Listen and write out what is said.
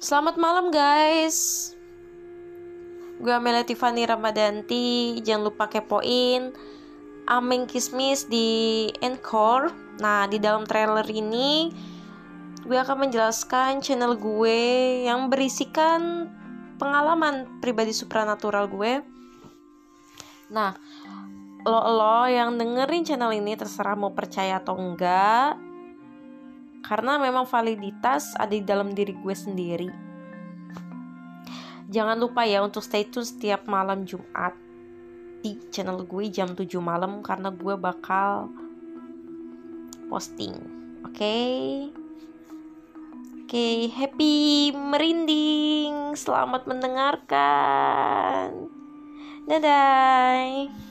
Selamat malam guys. Gue Amelia Tiffany Ramadanti. Jangan lupa kepoin Ameng Kismis di Encore Nah di dalam trailer ini Gue akan menjelaskan channel gue Yang berisikan pengalaman pribadi supranatural gue. Nah Lo-lo yang dengerin channel ini terserah mau percaya atau enggak karena memang validitas ada di dalam diri gue sendiri. Jangan lupa ya untuk stay tune setiap malam Jumat di channel gue jam 7 malam karena gue bakal posting. Oke. Okay? Oke, okay, happy merinding. Selamat mendengarkan. Dadah.